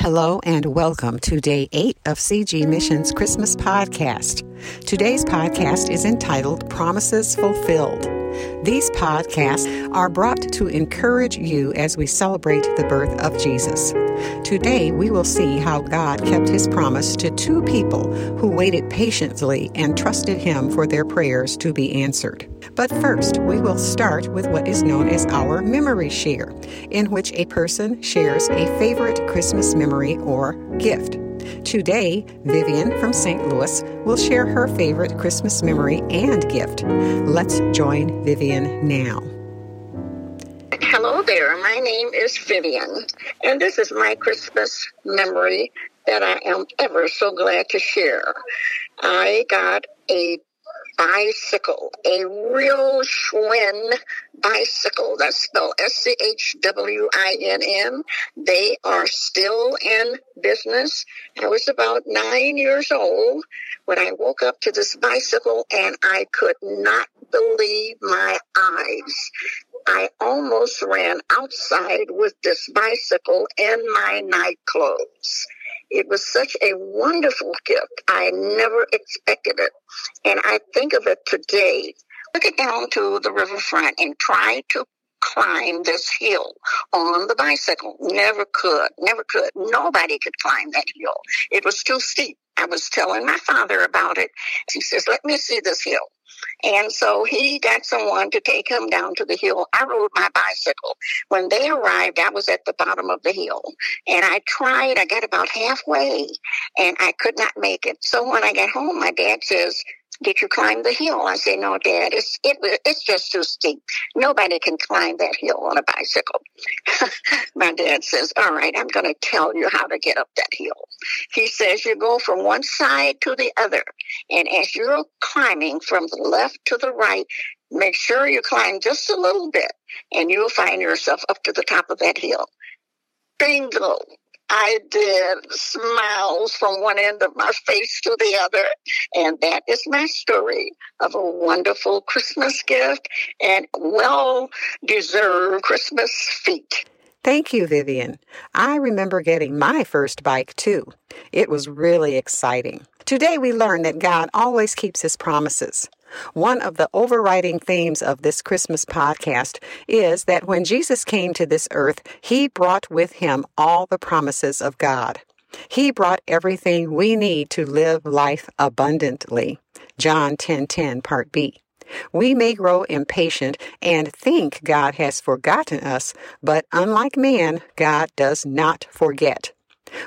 Hello and welcome to day eight of CG Missions Christmas podcast. Today's podcast is entitled Promises Fulfilled. These podcasts are brought to encourage you as we celebrate the birth of Jesus. Today, we will see how God kept his promise to two people who waited patiently and trusted him for their prayers to be answered. But first, we will start with what is known as our memory share, in which a person shares a favorite Christmas memory or gift. Today, Vivian from St. Louis will share her favorite Christmas memory and gift. Let's join Vivian now. Hello there. My name is Vivian, and this is my Christmas memory that I am ever so glad to share. I got a bicycle, a real Schwinn bicycle. That's spelled S C H W I N N. They are still in business. I was about nine years old when I woke up to this bicycle and I could not believe my eyes. I almost ran outside with this bicycle in my night clothes. It was such a wonderful gift. I never expected it. And I think of it today. Took it down to the riverfront and tried to climb this hill on the bicycle. Never could, never could. Nobody could climb that hill. It was too steep. I was telling my father about it. He says, let me see this hill. And so he got someone to take him down to the hill. I rode my bicycle. When they arrived, I was at the bottom of the hill. And I tried, I got about halfway and I could not make it. So when I got home, my dad says, did you climb the hill? I say, no, Dad, it's, it, it's just too steep. Nobody can climb that hill on a bicycle. My dad says, all right, I'm going to tell you how to get up that hill. He says, you go from one side to the other. And as you're climbing from the left to the right, make sure you climb just a little bit and you'll find yourself up to the top of that hill. Bingo. I did smiles from one end of my face to the other. And that is my story of a wonderful Christmas gift and well deserved Christmas feat. Thank you, Vivian. I remember getting my first bike too. It was really exciting. Today we learn that God always keeps his promises. One of the overriding themes of this Christmas podcast is that when Jesus came to this earth, he brought with him all the promises of God. He brought everything we need to live life abundantly. John 10:10 part B. We may grow impatient and think God has forgotten us, but unlike man, God does not forget.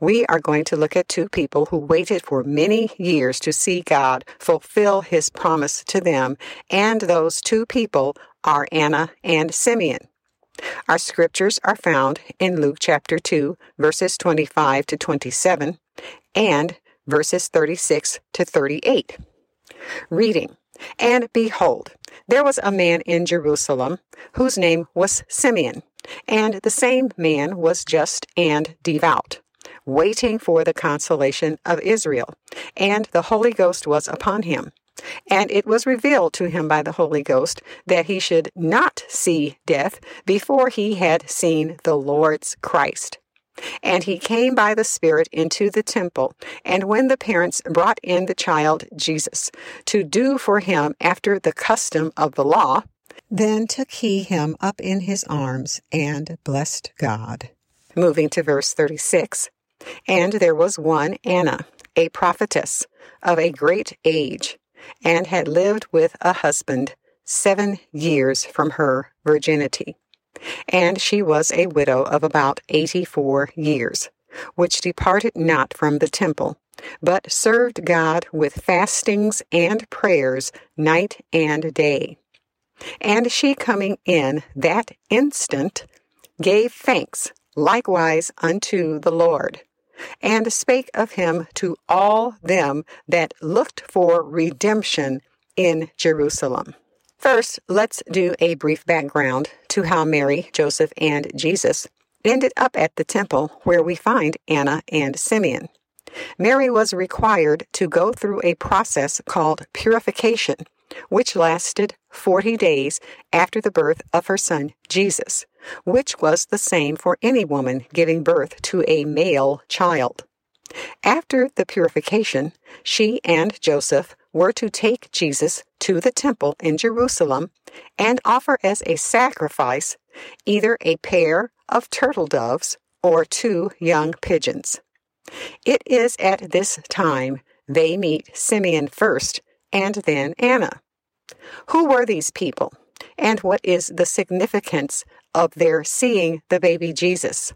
We are going to look at two people who waited for many years to see God fulfill his promise to them, and those two people are Anna and Simeon. Our scriptures are found in Luke chapter 2, verses 25 to 27, and verses 36 to 38. Reading And behold, there was a man in Jerusalem whose name was Simeon, and the same man was just and devout waiting for the consolation of Israel. And the Holy Ghost was upon him. And it was revealed to him by the Holy Ghost that he should not see death before he had seen the Lord's Christ. And he came by the Spirit into the temple. And when the parents brought in the child Jesus to do for him after the custom of the law, then took he him up in his arms and blessed God. Moving to verse 36. And there was one, Anna, a prophetess of a great age, and had lived with a husband seven years from her virginity. And she was a widow of about eighty four years, which departed not from the temple, but served God with fastings and prayers night and day. And she coming in that instant gave thanks likewise unto the Lord, and spake of him to all them that looked for redemption in Jerusalem. First, let's do a brief background to how Mary, Joseph, and Jesus ended up at the temple where we find Anna and Simeon. Mary was required to go through a process called purification which lasted 40 days after the birth of her son Jesus, which was the same for any woman giving birth to a male child. After the purification, she and Joseph were to take Jesus to the temple in Jerusalem and offer as a sacrifice either a pair of turtle doves or two young pigeons. It is at this time they meet Simeon first and then Anna. Who were these people, and what is the significance of their seeing the baby Jesus?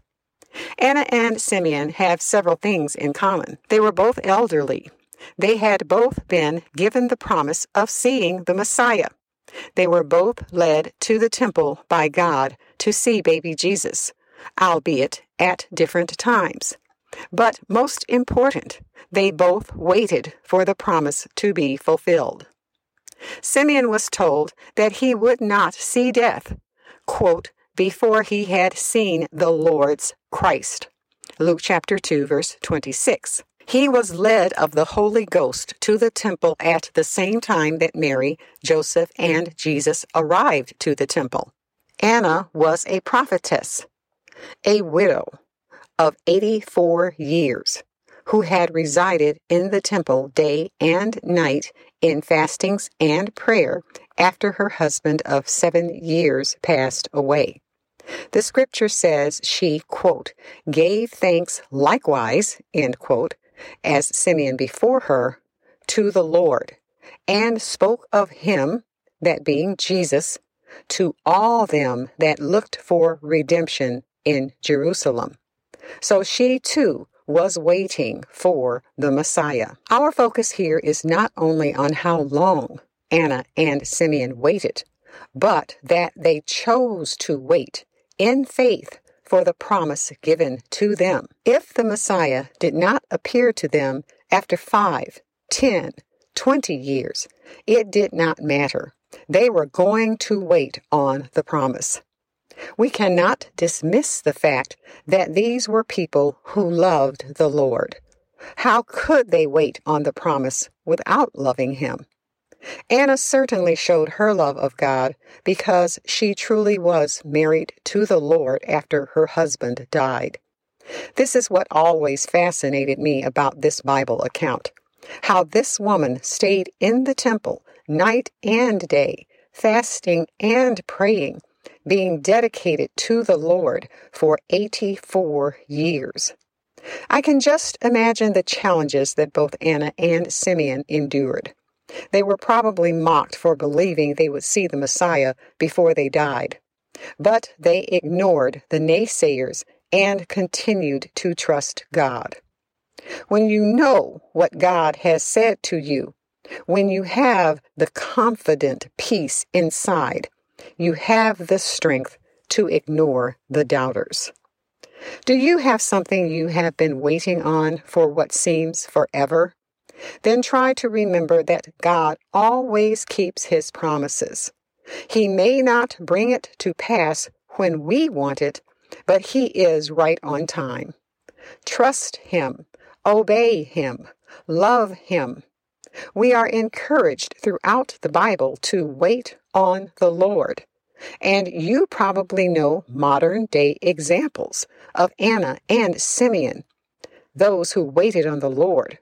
Anna and Simeon have several things in common. They were both elderly. They had both been given the promise of seeing the Messiah. They were both led to the temple by God to see baby Jesus, albeit at different times. But most important, they both waited for the promise to be fulfilled. Simeon was told that he would not see death, quote, before he had seen the Lord's Christ. Luke chapter 2, verse 26. He was led of the Holy Ghost to the temple at the same time that Mary, Joseph, and Jesus arrived to the temple. Anna was a prophetess, a widow of 84 years, who had resided in the temple day and night in fastings and prayer after her husband of seven years passed away. The scripture says she, quote, gave thanks likewise, end quote, as Simeon before her, to the Lord, and spoke of him, that being Jesus, to all them that looked for redemption in Jerusalem. So she too was waiting for the Messiah. Our focus here is not only on how long Anna and Simeon waited, but that they chose to wait in faith for the promise given to them. If the Messiah did not appear to them after five, ten, twenty years, it did not matter. They were going to wait on the promise. We cannot dismiss the fact that these were people who loved the Lord. How could they wait on the promise without loving Him? Anna certainly showed her love of God because she truly was married to the Lord after her husband died. This is what always fascinated me about this Bible account how this woman stayed in the temple night and day, fasting and praying being dedicated to the Lord for 84 years. I can just imagine the challenges that both Anna and Simeon endured. They were probably mocked for believing they would see the Messiah before they died. But they ignored the naysayers and continued to trust God. When you know what God has said to you, when you have the confident peace inside, you have the strength to ignore the doubters. Do you have something you have been waiting on for what seems forever? Then try to remember that God always keeps his promises. He may not bring it to pass when we want it, but he is right on time. Trust him, obey him, love him. We are encouraged throughout the Bible to wait on the Lord. And you probably know modern day examples of Anna and Simeon, those who waited on the Lord.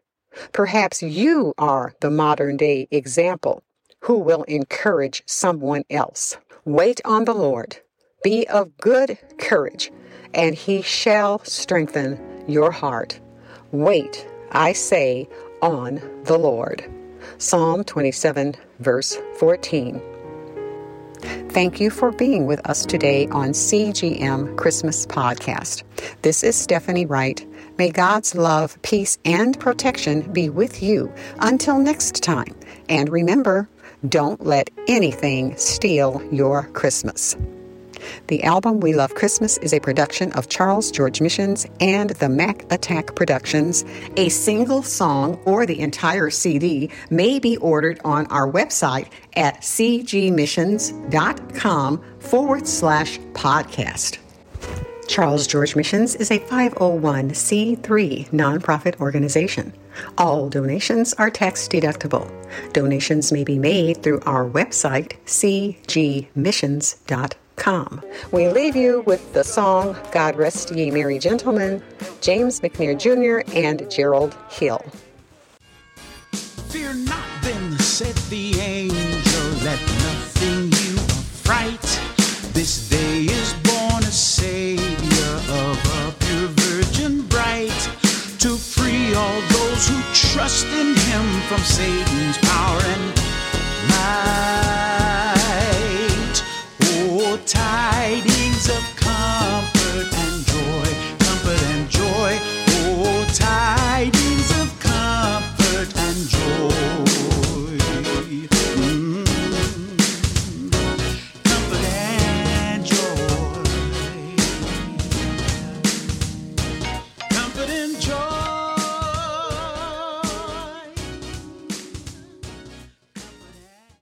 Perhaps you are the modern day example who will encourage someone else. Wait on the Lord. Be of good courage, and he shall strengthen your heart. Wait, I say, on the Lord. Psalm 27, verse 14. Thank you for being with us today on CGM Christmas Podcast. This is Stephanie Wright. May God's love, peace, and protection be with you until next time. And remember, don't let anything steal your Christmas. The album We Love Christmas is a production of Charles George Missions and the Mac Attack Productions. A single song or the entire CD may be ordered on our website at cgmissions.com forward slash podcast. Charles George Missions is a 501c3 nonprofit organization. All donations are tax deductible. Donations may be made through our website, cgmissions.com. We leave you with the song God Rest Ye Merry Gentlemen, James McNair Jr. and Gerald Hill. Fear not, then said the angel, let nothing you affright. This day